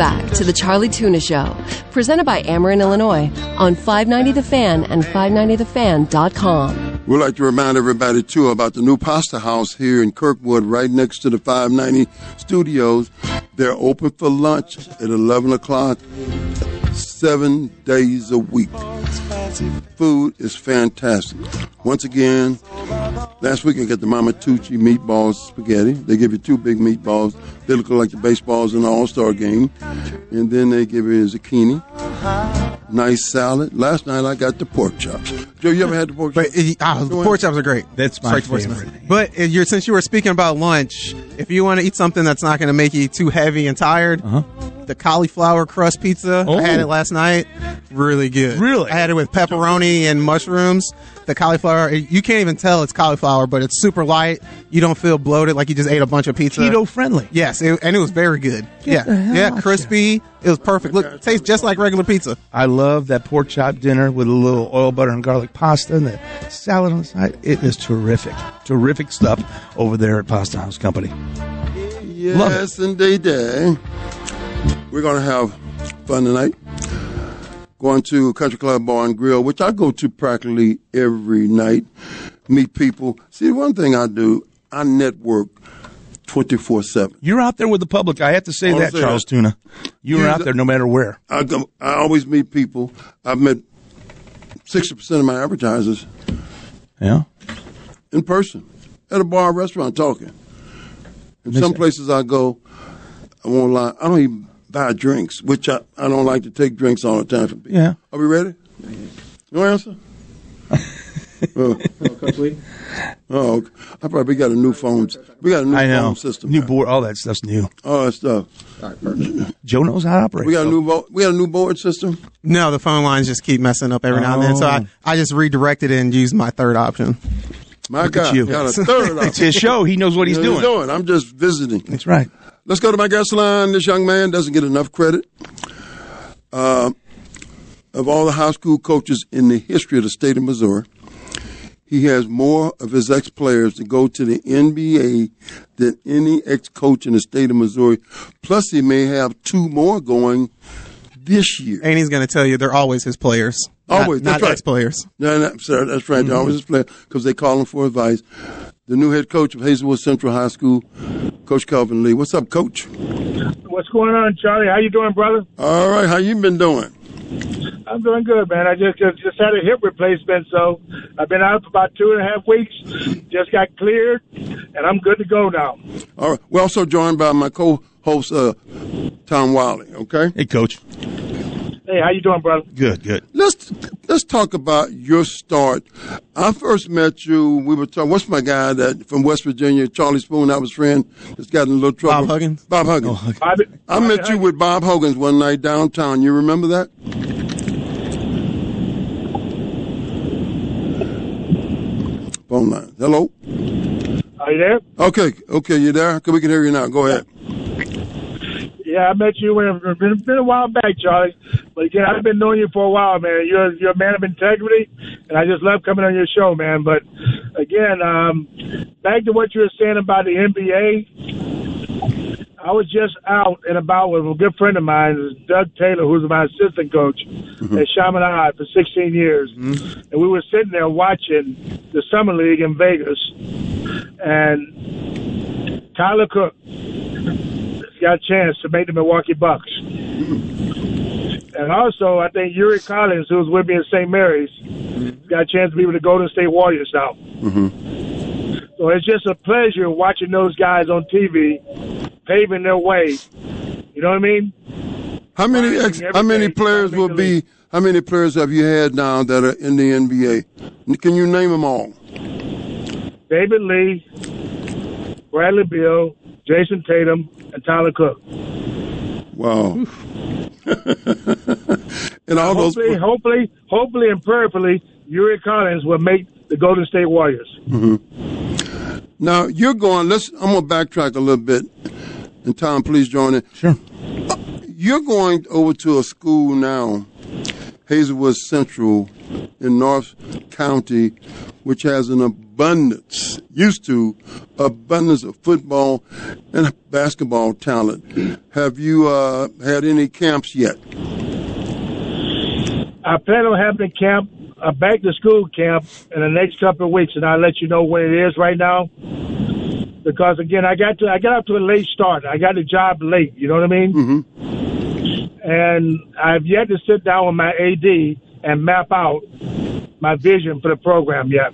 Back to the Charlie Tuna Show, presented by Ameren, Illinois, on 590 The Fan and 590thefan.com. We'd like to remind everybody, too, about the new pasta house here in Kirkwood, right next to the 590 studios. They're open for lunch at 11 o'clock, seven days a week. Food is fantastic. Once again, last week I got the Mama Tucci meatballs spaghetti. They give you two big meatballs. They look like the baseballs in the All Star game. And then they give you a zucchini. Nice salad. Last night I got the pork chops. Joe, you ever had the pork chops? But uh, the pork chops are great. That's my Straight favorite. But uh, you're, since you were speaking about lunch, if you want to eat something that's not going to make you too heavy and tired, the cauliflower crust pizza. I had Oh. it last night. Really good. Really? I had it with pepperoni and mushrooms. The cauliflower, you can't even tell it's cauliflower, but it's super light. You don't feel bloated like you just ate a bunch of pizza. Keto friendly. Yes, it, and it was very good. yeah, yeah, out crispy. It was perfect. Look, it tastes just like regular pizza. I love that pork chop dinner with a little oil, butter, and garlic pasta and the salad on the side. It is terrific. Terrific stuff over there at Pasta House Company. Love Yes, indeed. We're going to have fun tonight. Going to Country Club Bar and Grill, which I go to practically every night. Meet people. See, one thing I do, I network 24 7. You're out there with the public. I have to say that, say Charles that. Tuna. You're out there no matter where. I, go, I always meet people. I've met 60% of my advertisers Yeah. in person at a bar restaurant talking. In some places I go, I won't lie, I don't even buy drinks, which I, I don't like to take drinks all the time from people. Yeah. Are we ready? No answer? Oh. oh. oh, okay. I probably got a new phone. We got a new I know. phone system. New now. board. All that stuff's new. All that stuff. Joe knows how to operate. We got a new bo- we got a new board system. No, the phone lines just keep messing up every now and then. So I, Oh. I just redirected and used my third option. My Look at God, you. got a third option. It's his show. He knows what he's You know doing. I'm just visiting. That's right. Let's go to my guest line. This young man doesn't get enough credit. Uh, of all the high school coaches in the history of the state of Missouri, he has more of his ex players to go to the NBA than any ex coach in the state of Missouri. Plus, he may have two more going this year. And he's going to tell you they're always his players. Always, not, that's right. ex players. No, no, sir, that's right. They're always his player because they call him for advice. The new head coach of Hazelwood Central High School, Coach Kelvin Lee. What's up, Coach? What's going on, Charlie? How you doing, brother? All right, how you been doing? I'm doing good, man. I just just, just had a hip replacement, so I've been out for about two and a half weeks. Just got cleared, and I'm good to go now. All right. We're also joined by my co-host, uh, Tom Wiley. Okay. Hey, Coach. Hey, how you doing, brother? Good, good. Let's let's talk about your start. I first met you. We were talking. What's my guy that from West Virginia, Charlie Spoon? I was friend. That's got in a little trouble. Bob Huggins? Bob Huggins. Oh, Bobby, I met you with Bob Huggins one night downtown. You remember that? Phone line. Hello. Are you there? Okay. Okay. You there? Okay, We can hear you now. Go ahead. Yeah, I met you when it's been, been a while back, Charlie. But again, I've been knowing you for a while, man. You're you're a man of integrity, and I just love coming on your show, man. But again, um, back to what you were saying about the NBA. I was just out and about with a good friend of mine, Doug Taylor, who's my assistant coach at Chaminade for 16 years. And we were sitting there watching the Summer League in Vegas. And Tyler Cook got a chance to make the Milwaukee Bucks. And also, I think Yuri Collins, who was with me at St. Mary's, got a chance to be with the Golden State Warriors now. Mm-hmm. So it's just a pleasure watching those guys on TV paving their way. You know what I mean? How many ex, how many players will be? How many players have you had now that are in the NBA? Can you name them all? David Lee, Bradley Beal, Jayson Tatum, and Tyler Cook. Wow. and all those. Hopefully, hopefully, hopefully, and prayerfully, Yuri Collins will make the Golden State Warriors. Mm-hmm. Now you're going. Let's. I'm gonna backtrack a little bit, and Tom, please join in. Sure. You're going over to a school now, Hazelwood Central, in North County, which has an abundance, used to abundance of football and basketball talent. Have you uh, had any camps yet? I plan on having a camp, a back to school camp, in the next couple of weeks, and I'll let you know when it is right now. Because again, I got to I got up to a late start. I got the job late. You know what I mean? Mm-hmm. And I've yet to sit down with my AD and map out my vision for the program yet.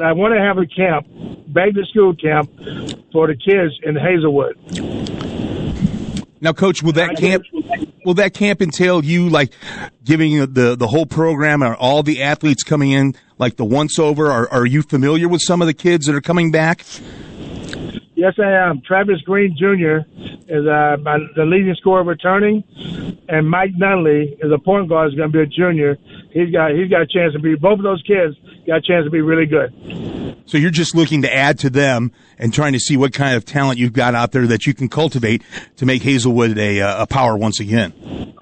But I want to have a camp, back to school camp, for the kids in Hazelwood. Now, Coach, will that camp will that camp entail you like giving the the whole program or all the athletes coming in like the once over? Are are you familiar with some of the kids that are coming back? Yes, I am. Travis Green Jr. is uh, my, the leading scorer returning, and Mike Nunley is a point guard. Is going to be a junior. He's got he's got a chance to be. Both of those kids got a chance to be really good. So you're just looking to add to them and trying to see what kind of talent you've got out there that you can cultivate to make Hazelwood a uh, a power once again.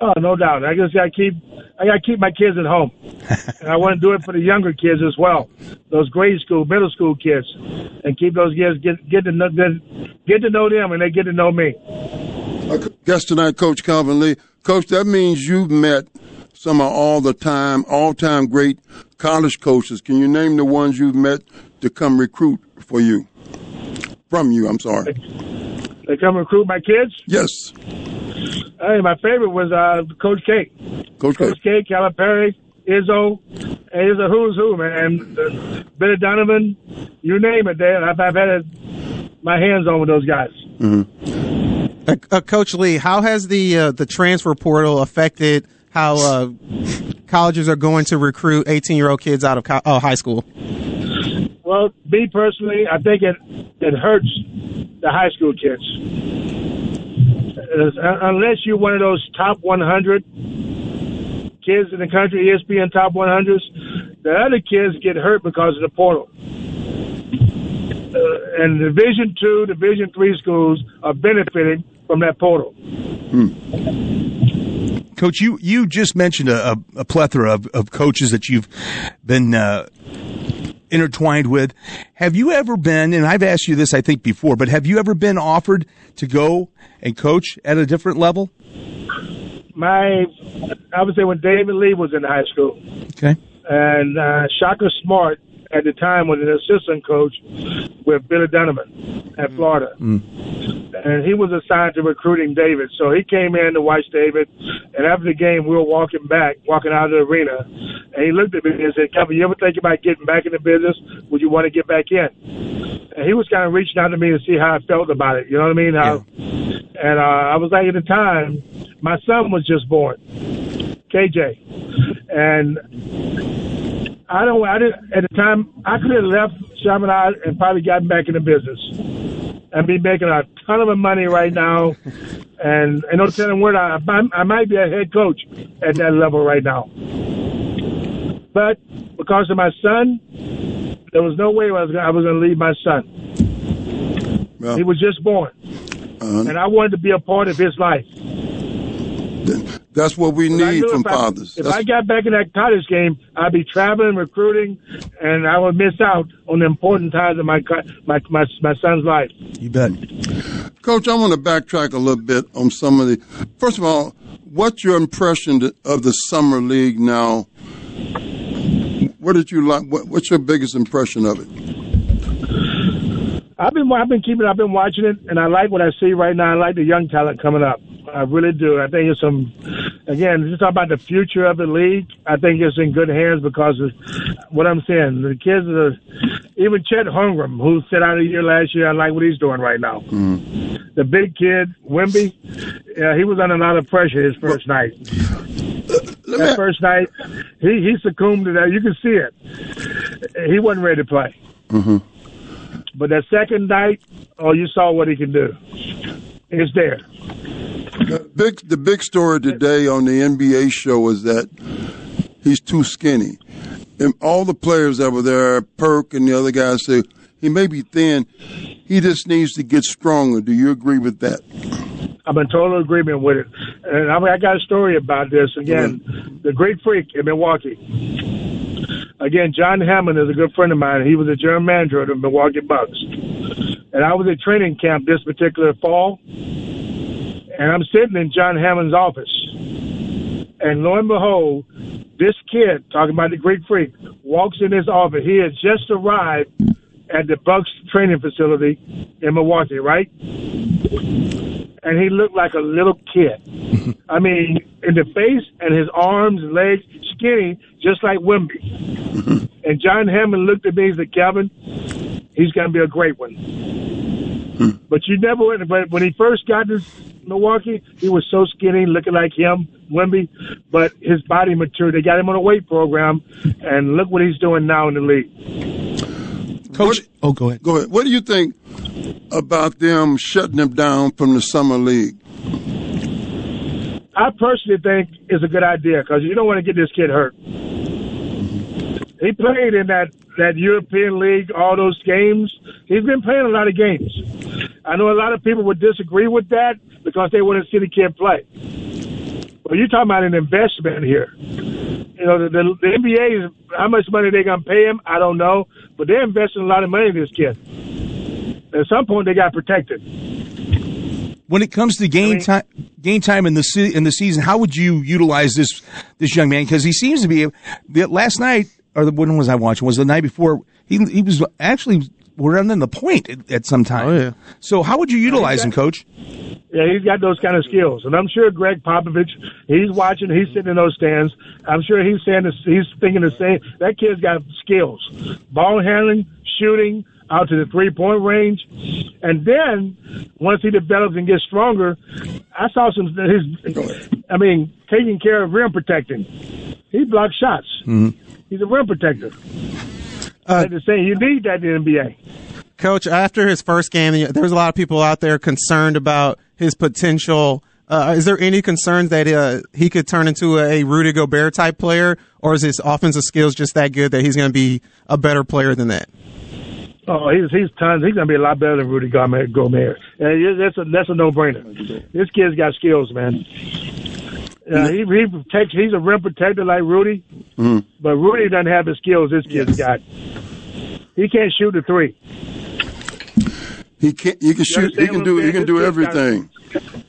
Oh, no doubt. I just got to keep I got to keep my kids at home, and I want to do it for the younger kids as well. Those grade school, middle school kids, and keep those kids get get to know get, get to know them, and they get to know me. Guest tonight, Coach Kelvin Lee. Coach, that means you've met some of all the time, all time great college coaches. Can you name the ones you've met to come recruit for you? From you, I'm sorry. They come recruit my kids. Yes. Hey, my favorite was uh, Coach K. Coach K. Coach K, Calipari, Izzo. Hey, it's a who's who, man. Uh, Billy Donovan, you name it. There, I've, I've had my hands on with those guys. Uh, uh, Coach Lee, how has the uh, the transfer portal affected how uh, colleges are going to recruit 18 year old kids out of co- uh, high school? Well, me personally, I think it it hurts the high school kids. Uh, Unless you're one of those top 100 kids in the country, ESPN top 100s, the other kids get hurt because of the portal. Uh, and Division two, Division three schools are benefiting from that portal. Coach, you, you just mentioned a, a, plethora of, of coaches that you've been uh, intertwined with. Have you ever been, and I've asked you this I think before, but have you ever been offered to go and coach at a different level? My, I would say when David Lee was in high school, Okay. and uh, Shaka Smart at the time was an assistant coach with Billy Donovan at Florida. and he was assigned to recruiting David. So he came in to watch David, and after the game, we were walking back, walking out of the arena, and he looked at me and said, "Kelvin, you ever think about getting back in the business? Would you want to get back in?" And he was kind of reaching out to me to see how I felt about it. You know what I mean? How, And uh, I was like, at the time, my son was just born, KJ, and I don't. I didn't at the time. I could have left Chaminade and probably gotten back in the business and be making a ton of money right now. And I know telling word I, I might be a head coach at that level right now. But because of my son, there was no way I was gonna, I was going to leave my son. He was just born, uh-huh. and I wanted to be a part of his life. That's what we need from if I- fathers. If That's- I got back in that college game, I'd be traveling, recruiting, and I would miss out on the important times of my my my, my son's life. You bet. Coach, I want to backtrack a little bit on some of the. First of all, what's your impression of the summer league now? What did you like? What, what's your biggest impression of it? I've been I've been keeping I've been watching it, and I like what I see right now. I like the young talent coming up. I really do. I think it's some. Again, just talk about the future of the league. I think it's in good hands because of what I'm saying. The kids are even Chet Holmgren, who sat out a year last year. I like what he's doing right now. The big kid, Wemby, yeah, he was under a lot of pressure his first night. That first night, he he succumbed to that. You can see it. He wasn't ready to play. Mm-hmm. But that second night, oh, you saw what he can do. It's there. Big, the big story today on the NBA show is that he's too skinny. And all the players that were there, Perk and the other guys say he may be thin. He just needs to get stronger. Do you agree with that? I'm in total agreement with it. And I, mean, I got a story about this. Again, the Greek Freak in Milwaukee. Again, John Hammond is a good friend of mine. He was a general manager of the Milwaukee Bucks. And I was at training camp this particular fall. And I'm sitting in John Hammond's office. And lo and behold, this kid, talking about the Greek Freak, walks in his office. He has just arrived at the Bucks training facility in Milwaukee, right? and he looked like a little kid. I mean, in the face and his arms and legs, skinny, just like Wemby. and John Hammond looked at me and said, Kelvin, he's going to be a great one. Mm-hmm. But you never went, but when he first got to Milwaukee, he was so skinny, looking like him, Wemby, but his body matured. They got him on a weight program, and look what he's doing now in the league. Coach, oh, go ahead. Go ahead. What do you think about them shutting him down from the summer league? I personally think it's a good idea because you don't want to get this kid hurt. He played in that that European League, all those games. He's been playing a lot of games. I know a lot of people would disagree with that because they want to see the kid play. But you're talking about an investment here. You know, the, the, the NBA is how much money they're gonna pay him. I don't know, but they're investing a lot of money in this kid. At some point, they got protected. When it comes to game time, game time in the se- in the season, how would you utilize this this young man? Because he seems to be. Last night, or the, when was I watching? Was the night before? He he was actually running the point at, at some time. Oh yeah. So how would you utilize him, Coach? Yeah, he's got those kind of skills, and I'm sure Gregg Popovich, he's watching, he's sitting in those stands. I'm sure he's saying this, he's thinking the same. That kid's got skills, ball handling, shooting, out to the three point range, and then once he develops and gets stronger, I saw some his. I mean, taking care of rim protecting. He blocks shots. Mm-hmm. He's a rim protector. Uh, to say, you need that in the NBA. Coach, after his first game, there's a lot of people out there concerned about his potential. Uh, is there any concerns that uh, he could turn into a Rudy Gobert type player, or is his offensive skills just that good that he's going to be a better player than that? Oh, he's he's tons. He's gonna be a lot better than Rudy. Yeah, yeah, that's a that's a no brainer. This kid's got skills, man. Uh, he he protects. He's a rim protector like Rudy, but Rudy doesn't have the skills this kid's got. He can't shoot the three. He can't. he can shoot. He can do. I'm He can do This got- everything.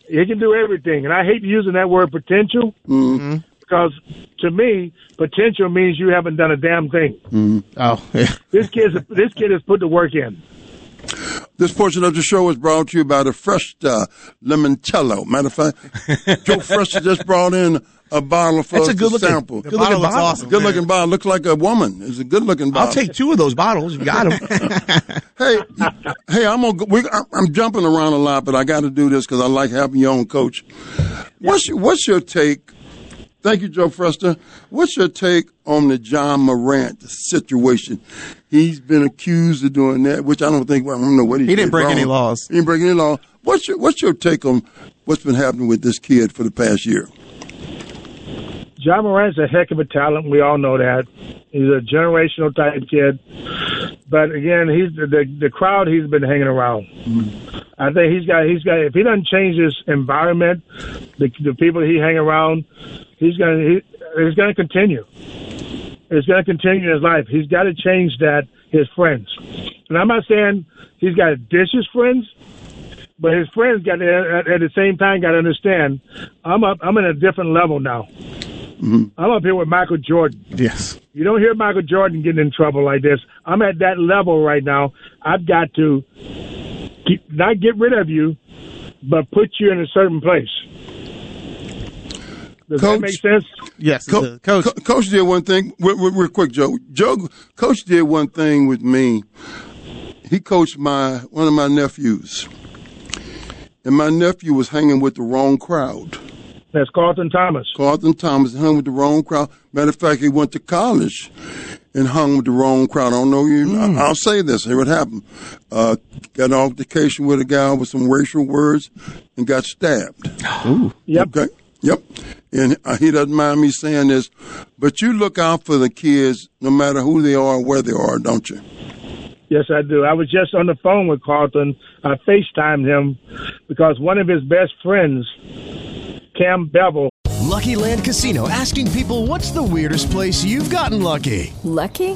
He can do everything, and I hate using that word potential Mm-hmm. because to me, potential means you haven't done a damn thing. Oh, yeah. This kid's this kid has put the work in. This portion of the show is brought to you by the Fresh uh, Limoncello. Matter of fact, Joe Fresh just brought in a bottle for That's us a good to looking- sample. good looking bottle looks bottle. awesome, Good man. looking bottle. Looks like a woman. It's a good looking bottle. I'll take two of those bottles. You got them. hey, hey, I'm gonna. Go, we, I'm- I'm jumping around a lot, but I got to do this because I like having your own coach. What's your, what's your take? Thank you, Joe Frester. What's your take on the John Morant situation? He's been accused of doing that, which I don't think. Well, I don't know what he. He didn't did break wrong. any laws. He didn't break any law. What's your What's your take on what's been happening with this kid for the past year? John Morant's a heck of a talent. We all know that. He's a generational type kid. But again, he's the the, the crowd he's been hanging around. Mm-hmm. I think he's got he's got if he doesn't change his environment, the the people he hang around, he's gonna he, he's gonna continue. It's gonna continue in his life. He's got to change that his friends. And I'm not saying he's got to dish his friends, but his friends got to, at, the same time got to understand. I'm up. I'm in a different level now. Mm-hmm. I'm up here with Michael Jordan. Yes. You don't hear Michael Jordan getting in trouble like this. I'm at that level right now. I've got to keep, not get rid of you, but put you in a certain place. Does Coach? that make sense? Yes, Co- Co- coach did one thing. Real, real, real quick, Joe. Joe, coach did one thing with me. He coached my one of my nephews, and my nephew was hanging with the wrong crowd. That's Carlton Thomas. Carlton Thomas hung with the wrong crowd. Matter of fact, he went to college and hung with the wrong crowd. I don't know you. I- I'll say this. Here what happened. Uh, got an altercation with a guy with some racial words and got stabbed. Ooh. Yep. Okay. Yep. And uh, he doesn't mind me saying this, but you look out for the kids no matter who they are or where they are, don't you? Yes, I do. I was just on the phone with Carlton. I FaceTimed him because one of his best friends, Cam Bevel, Lucky Land Casino asking people what's the weirdest place you've gotten lucky? Lucky?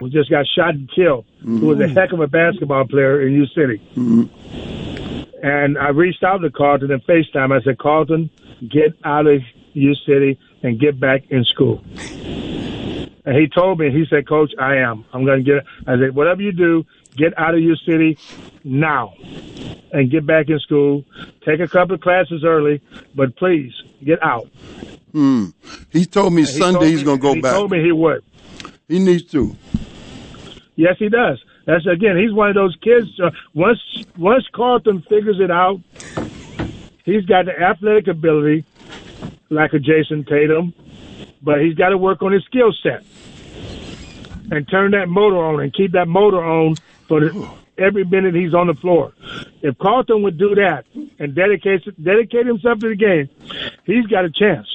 Who just got shot and killed, who was a heck of a basketball player in U City. And I reached out to Carlton and FaceTime. I said, Carlton, get out of U City and get back in school. And he told me, he said, Coach, I am. I'm going to get. it. I said, whatever you do, get out of U City now and get back in school. Take a couple of classes early, but please get out. Hmm. He told me And he Sunday told he's going to go he back. told me he would. He needs to. Yes, he does. That's again. He's one of those kids. Uh, once once Carlton figures it out, he's got the athletic ability, like a Jayson Tatum, but he's got to work on his skill set and turn that motor on and keep that motor on for the, every minute he's on the floor. If Carlton would do that and dedicate dedicate himself to the game, he's got a chance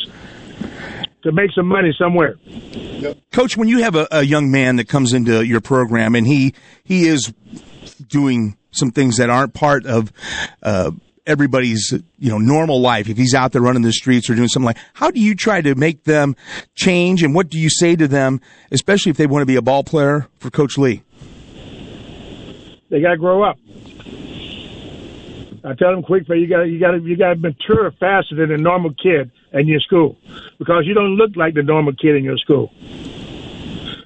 to make some money somewhere. Coach, when you have a, a young man that comes into your program and he he is doing some things that aren't part of uh, everybody's you know normal life, if he's out there running the streets or doing something like, how do you try to make them change, and what do you say to them, especially if they want to be a ball player for Coach Lee? They got to grow up. I tell them quick, you got you got you got to mature faster than a normal kid in your school because you don't look like the normal kid in your school.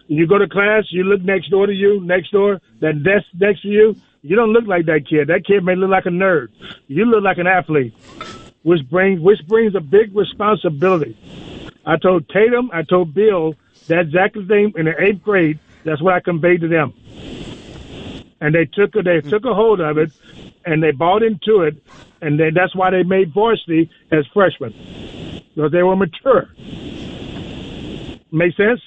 You go to class, you look next door to you, next door, that desk next to you. You don't look like that kid. That kid may look like a nerd. You look like an athlete, which brings which brings a big responsibility. I told Tatum, I told Beal that exact thing in the eighth grade. That's what I conveyed to them and they took they took a hold of it, and they bought into it, and they, that's why they made varsity as freshmen because they were mature. Make sense?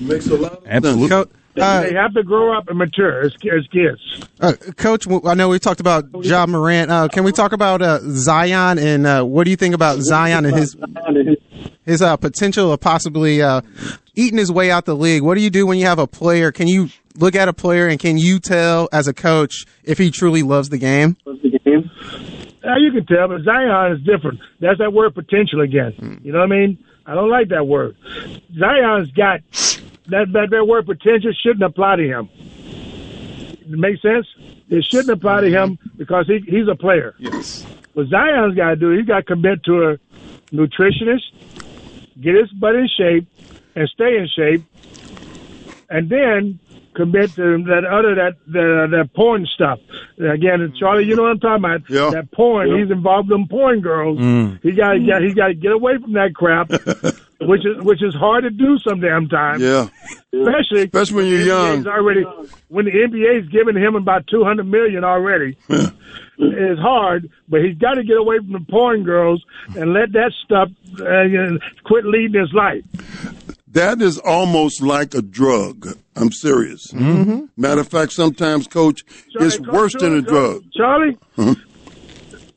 Makes a lot of Absolutely. Co- uh, they have to grow up and mature as, as kids. uh, Coach, I know we talked about John Morant. Uh, can we talk about uh, Zion and uh, what do you think about Zion and his his uh, potential of possibly uh, eating his way out the league? What do you do when you have a player? Can you look at a player and can you tell as a coach if he truly loves the game? Loves the game. Now you can tell, but Zion is different. That's that word potential again. Hmm. You know what I mean? I don't like that word. Zion's got that that, that word potential shouldn't apply to him. It makes sense? It shouldn't apply to him because he he's a player. Yes. What Zion's got to do, he's got to commit to a nutritionist, get his butt in shape, and stay in shape, and then commit to that other that that, that porn stuff. Again, Charlie, you know what I'm talking about? Yeah. That porn. He's involved in porn girls. Mm. He got got he got to get away from that crap, which is which is hard to do some damn time. Yeah. Especially Especially when you're young. Already when the NBA's giving him about two hundred million already. it's hard, but he's got to get away from the porn girls and let that stuff uh, quit leading his life. That is almost like a drug. I'm serious. Mm-hmm. Matter of fact, sometimes, Coach, it's Coach, worse than a drug. Charlie, Huh?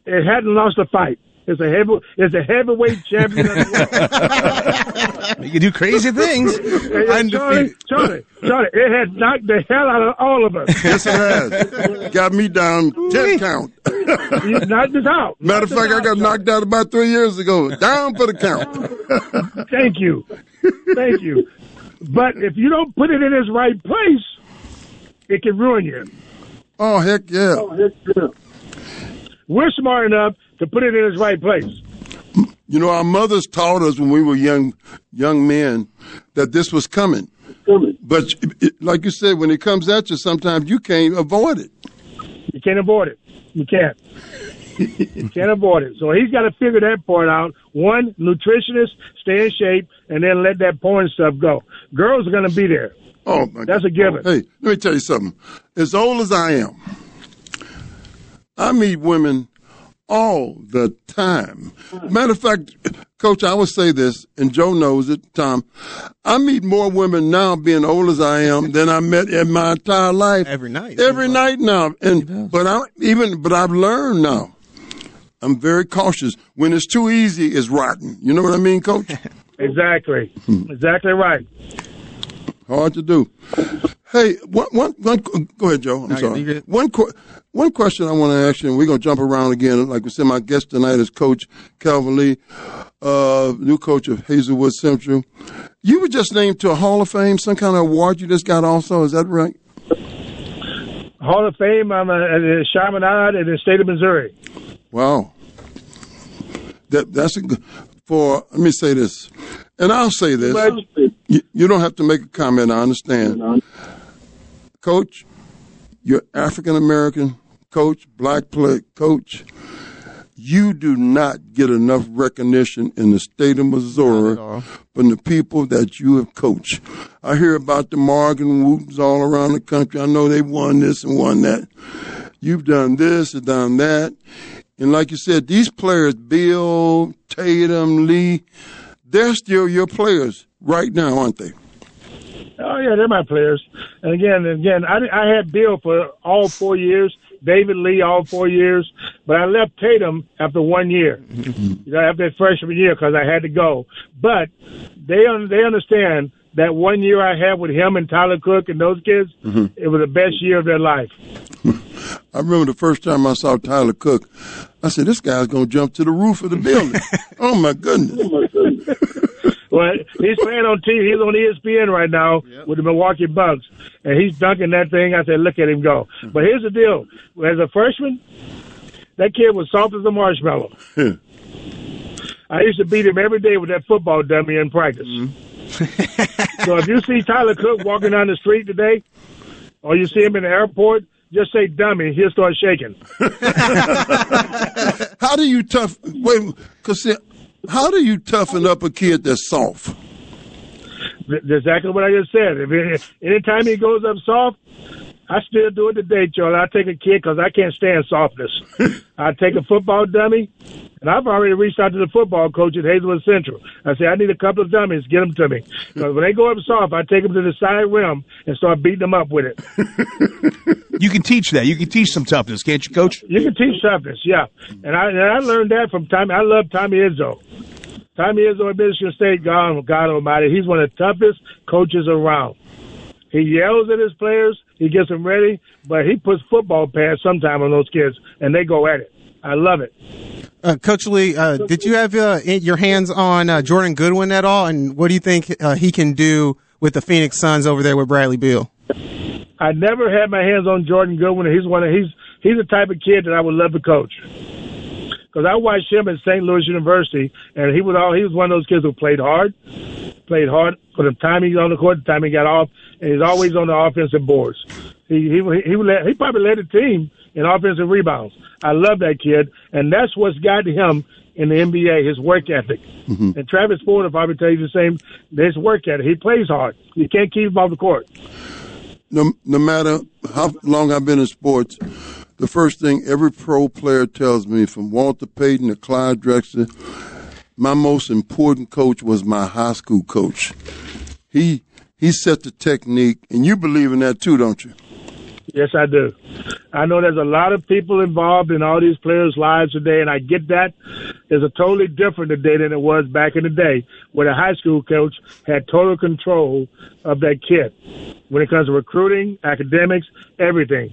it hadn't lost a fight. It's a heavy, it's a heavyweight champion of the world. You can do crazy things. Hey, hey, Charlie, Charlie, Charlie, it has knocked the hell out of all of us. Yes, it has. got me down 10 count. You knocked us out. Matter of fact, I got knocked out about three years ago. Down for the count. Thank you. Thank you. But if you don't put it in its right place, it can ruin you. Oh heck yeah! Oh, heck yeah. We're smart enough to put it in its right place. You know, our mothers taught us when we were young, young men that this was coming. coming. But it, like you said, when it comes at you, sometimes you can't avoid it. You can't avoid it. You can't. you can't avoid it. So he's got to figure that part out. One, nutritionist, stay in shape, and then let that porn stuff go. Girls are going to be there. Oh, my god. That's a given. Hey, let me tell you something. As old as I am, I meet women all the time. Matter of fact, Coach, I would say this, and Joe knows it, Tom. I meet more women now, being old as I am, than I met in my entire life. Every night. Every night now, and but I even but I've learned now. I'm very cautious. When it's too easy, it's rotten. You know what I mean, Coach? Exactly. Hmm. exactly right. Hard to do. Hey, one, one, one, go ahead, Joe. I'm No, sorry. One, qu- one question I want to ask you, and we're going to jump around again. Like we said, my guest tonight is Coach Kelvin Lee, uh, new coach of Hazelwood Central. You were just named to a Hall of Fame, some kind of award you just got also. Is that right? Hall of Fame, I'm a, a Chaminade in the state of Missouri. Wow. That that's a good, for. Let me say this, and I'll say this. You, you don't have to make a comment. I understand, Coach. You're African American coach, black play coach. You do not get enough recognition in the state of Missouri from the people that you have coached. I hear about the Morgan Whoops all around the country. I know they won this and won that. You've done this and done that. And like you said, these players, Beal, Tatum, Lee, they're still your players right now, aren't they? Oh yeah, they're my players. And again, and again, I, I had Beal for all four years, David Lee all four years, but I left Tatum after one year. Mm-hmm. You know, after that freshman year because I had to go. But they they understand that one year I had with him and Tyler Cook and those kids, mm-hmm. it was the best year of their life. I remember the first time I saw Tyler Cook, I said, this guy's going to jump to the roof of the building. oh my goodness! oh, my goodness. Well, he's playing on TV. He's on ESPN right now with the Milwaukee Bucks, and he's dunking that thing. I said, look at him go. Mm-hmm. But here's the deal: as a freshman, that kid was soft as a marshmallow. I used to beat him every day with that football dummy in practice. Mm-hmm. so if you see Tyler Cook walking down the street today, or you see him in the airport, just say dummy. He'll start shaking. How do you tough, wait, cause see, how do you toughen up a kid that's soft? Th- Exactly what I just said. If it, anytime he goes up soft, I still do it today, Charlie. I take a kid because I can't stand softness. I take a football dummy, and I've already reached out to the football coach at Hazelwood Central. I say I need a couple of dummies. Get them to me because when they go up soft, I take them to the side rim and start beating them up with it. You can teach that. You can teach some toughness, can't you, Coach? You can teach toughness, yeah. And I and I learned that from Tommy. I love Tommy Izzo. Tommy Izzo at Michigan State, God, God Almighty, he's one of the toughest coaches around. He yells at his players, he gets them ready, but he puts football pads sometime on those kids, and they go at it. I love it. Uh, Coach Lee, uh, did you have uh, your hands on uh, Jordan Goodwin at all? And what do you think uh, he can do with the Phoenix Suns over there with Bradley Beal? I never had my hands on Jordan Goodwin. He's one of he's he's the type of kid that I would love to coach. Because I watched him at St. Louis University, and he was all he was one of those kids who played hard, played hard for the time he got on the court, the time he got off, and he's always on the offensive boards. He he he, would let, he probably led the team in offensive rebounds. I love that kid, and that's what's got him in the NBA. His work ethic. Mm-hmm. And Travis Ford will probably tell you the same. His work ethic. He plays hard. You can't keep him off the court. No, no matter how long I've been in sports, the first thing every pro player tells me, from Walter Payton to Clyde Drexler, my most important coach was my high school coach. He he set the technique, and you believe in that too, don't you? Yes, I do. I know there's a lot of people involved in all these players' lives today, and I get that. It's a totally different today than it was back in the day, where the high school coach had total control of that kid when it comes to recruiting, academics, everything.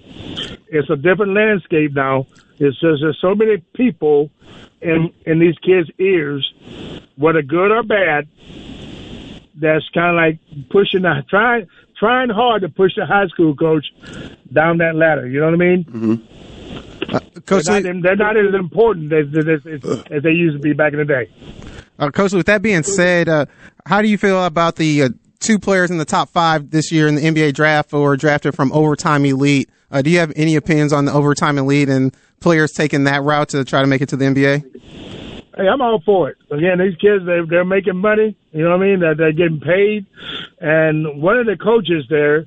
It's a different landscape now. It's just there's so many people in in these kids' ears, whether good or bad, that's kind of like pushing the trying trying hard to push the high school coach down that ladder. You know what I mean? Mm-hmm. Coach they're, not, they're not as important as, as, as, as they used to be back in the day. Uh, Coach, with that being said, uh, how do you feel about the uh, two players in the top five this year in the NBA draft or drafted from Overtime Elite? Uh, do you have any opinions on the Overtime Elite and players taking that route to try to make it to the NBA? Hey, I'm all for it. Again, these kids, they, they're making money. You know what I mean? That they're getting paid. And one of the coaches there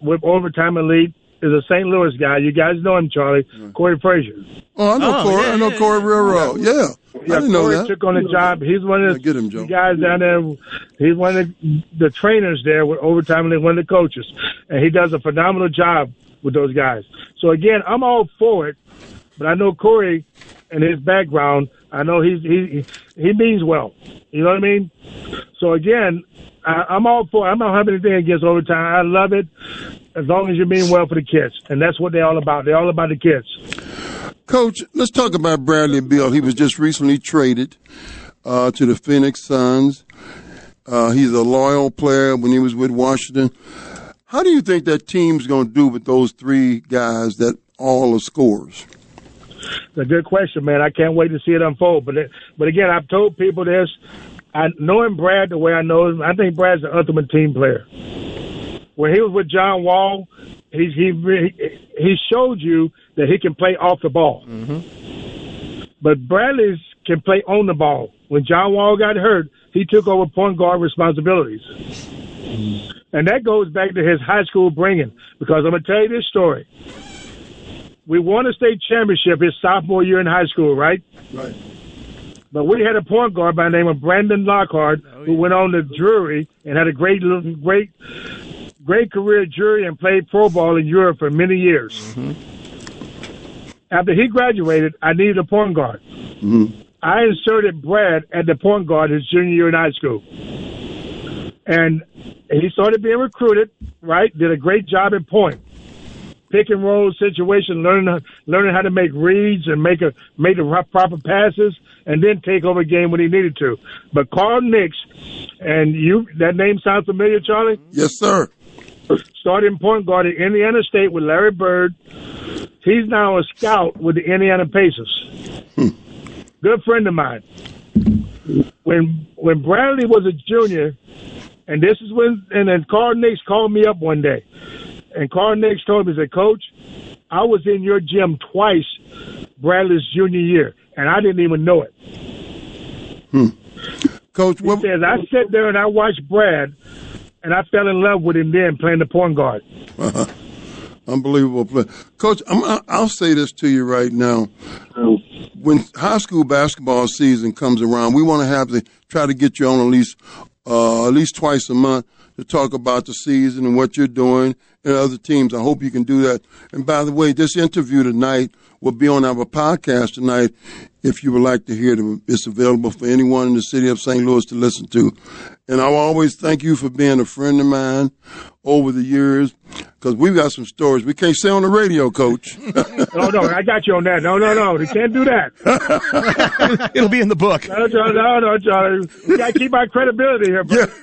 with Overtime Elite is a St. Louis guy. You guys know him, Charlie. Mm. Corey Frazier. Oh, I know Oh, Corey. yeah, I know yeah, Corey real well. Yeah, I Yeah, didn't know Corey that. took on the job. He's one of the get him, Joe. guys down there. He's one of the, the trainers there with Overtime Elite, one of the coaches. And he does a phenomenal job with those guys. So, again, I'm all for it. But I know Corey and his background. I know he's he he means well. You know what I mean? So again, I, I'm all for. I don't have anything against overtime. I love it as long as you mean well for the kids, and that's what they're all about. They're all about the kids. Coach, let's talk about Bradley Beal. He was just recently traded uh, to the Phoenix Suns. Uh, he's a loyal player when he was with Washington. How do you think that team's going to do with those three guys that all are scorers? It's a good question, man. I can't wait to see it unfold. But it, but again, I've told people this. I knowing Brad the way I know him, I think Brad's the ultimate team player. When he was with John Wall, he he he showed you that he can play off the ball. Mm-hmm. But Bradley's can play on the ball. When John Wall got hurt, he took over point guard responsibilities. And that goes back to his high school bringing. Because I'm going to tell you this story. We won a state championship his sophomore year in high school, right? Right. But we had a point guard by the name of Brandon Lockhart oh, who went on to Drury and had a great, great, great career at Drury and played pro ball in Europe for many years. Mm-hmm. After he graduated, I needed a point guard. Mm-hmm. I inserted Brad at the point guard his junior year in high school. And he started being recruited, right? Did a great job at point. Pick and roll situation, learning learning how to make reads and make a make the proper passes, and then take over a game when he needed to. But Carl Nicks, and you that name sounds familiar, Charlie? Yes, sir. Starting point guard at Indiana State with Larry Bird. He's now a scout with the Indiana Pacers. Hmm. Good friend of mine. When when Bradley was a junior, and this is when and then Carl Nicks called me up one day, and Carl Nicks told me, he said, Coach, I was in your gym twice Bradley's junior year, and I didn't even know it. Coach, he says I sat there and I watched Brad, and I fell in love with him then playing the point guard. Unbelievable play. Coach, I'm, I'll say this to you right now. When high school basketball season comes around, we want to have to try to get you on at least uh, at least twice a month to talk about the season and what you're doing and other teams. I hope you can do that. And by the way, this interview tonight will be on our podcast tonight. If you would like to hear them, it's available for anyone in the city of St. Louis to listen to. And I always thank you for being a friend of mine over the years because we've got some stories we can't say on the radio, Coach. Oh no, I got you on that. No, no, no, they can't do that. It'll be in the book. No, Charlie, no, no, Charlie. We got to keep our credibility here. Bro.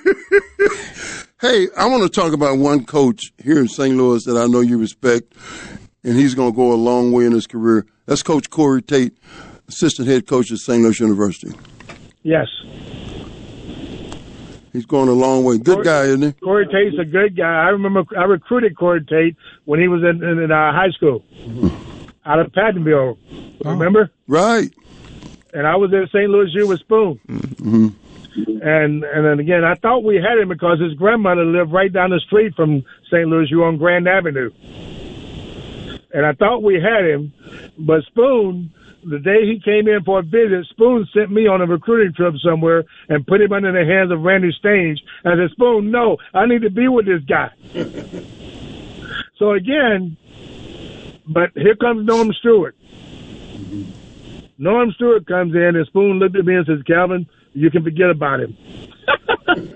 Hey, I want to talk about one coach here in St. Louis that I know you respect, and he's going to go a long way in his career. That's Coach Corey Tate, assistant head coach at St. Louis University. Yes. He's going a long way. Good guy, isn't he? Corey Tate's a good guy. I remember I recruited Corey Tate when he was in, in, in uh, high school out of Pattonville. Remember? Right. And I was at St. Louis U with Spoon. Mm-hmm. And and then again, I thought we had him because his grandmother lived right down the street from St. Louis U on Grand Avenue. And I thought we had him, but Spoon, the day he came in for a visit, Spoon sent me on a recruiting trip somewhere and put him under the hands of Randy Stange. And I said, Spoon, no, I need to be with this guy. so again, but here comes Norm Stewart. Norm Stewart comes in and Spoon looked at me and says, Calvin, you can forget about him.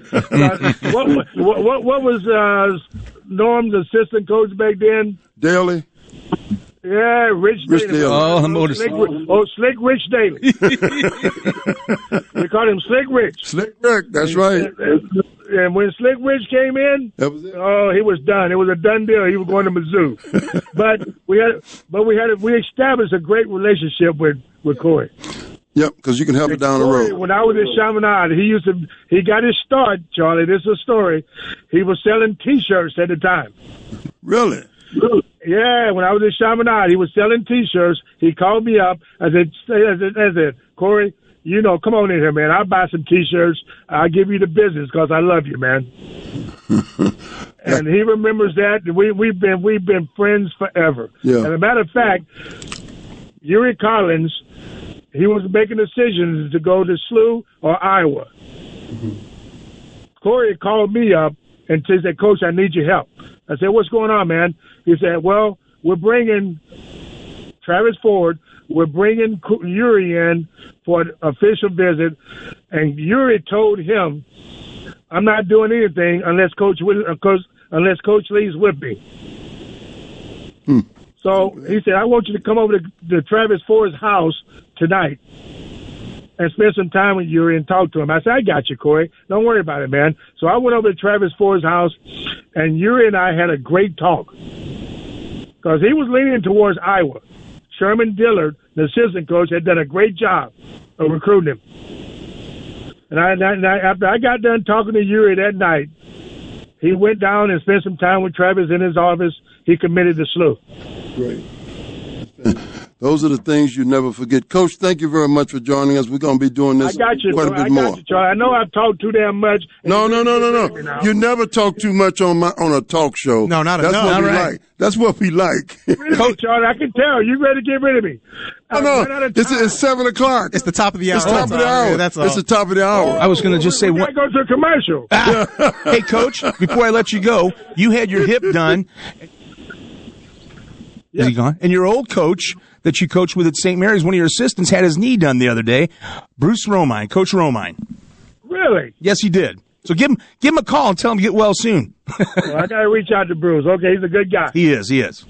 Uh, what, what, what, what was uh, Norm's assistant coach back then? Daly. Yeah, Rich, Rich Daly. Daly. Oh, oh, Motor- Slick, oh, Slick Rich Daly. we called him Slick Rich. Slick Rick, that's right. And when Slick Rich came in, That was it. oh, he was done. It was a done deal. He was going to Mizzou. but we had, but we had, we established a great relationship with with Corey. Yep, because you can help it down the road. When I was at Chaminade, he used to, he got his start, Charlie. This is a story. He was selling T-shirts at the time. Really? Yeah, when I was at Chaminade, he was selling T-shirts. He called me up. I said, I said, I said Corey, you know, come on in here, man. I'll buy some T-shirts. I'll give you the business because I love you, man. and he remembers that. We we've been we've been friends forever. Yeah. And a matter of fact, Yuri Collins, he was making decisions to go to SLU or Iowa. Mm-hmm. Corey called me up and said, Coach, I need your help. I said, What's going on, man? He said, Well, we're bringing Travis Ford, we're bringing Yuri in for an official visit. And Yuri told him, I'm not doing anything unless Coach, uh, Coach unless Coach Lee's with me. So he said, I want you to come over to, to Travis Ford's house tonight and spend some time with Yuri and talk to him. I said, I got you, Corey. Don't worry about it, man. So I went over to Travis Ford's house, and Yuri and I had a great talk because he was leaning towards Iowa. Sherman Dillard, the assistant coach, had done a great job of recruiting him. And I, and I, after I got done talking to Yuri that night, he went down and spent some time with Travis in his office. He committed to SLU. Great. Those are the things you never forget. Coach, thank you very much for joining us. We're going to be doing I this got you. quite a bro. bit I got more. you, Charlie. I know I've talked too damn much. No, no, no, no, You no. You never talk too much on my on a talk show. No, not That's enough. what All we right. like. That's what we like. Really, Charlie, I can tell you ready to get rid of me. Oh, I'm no, running it's, it's seven o'clock. It's the top of the hour. It's top of the hour. Yeah, that's all. It's the top of the hour. Oh, I was going to just say we one. gotta go to a commercial. Ah. hey, coach, before I let you go, you had your hip done. Is he gone? And your old coach that you coached with at St. Mary's, one of your assistants, had his knee done the other day. Bruce Romine, Coach Romine. Really? Yes, he did. So give him give him a call and tell him to get well soon. Well, I gotta reach out to Bruce. Okay, he's a good guy. he is. He is.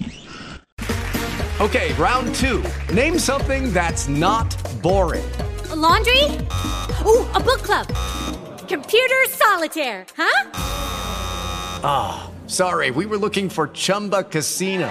Okay, round two. Name something that's not boring. A laundry? Ooh, a book club. Computer solitaire, huh? Ah, sorry, we were looking for Chumba Casino.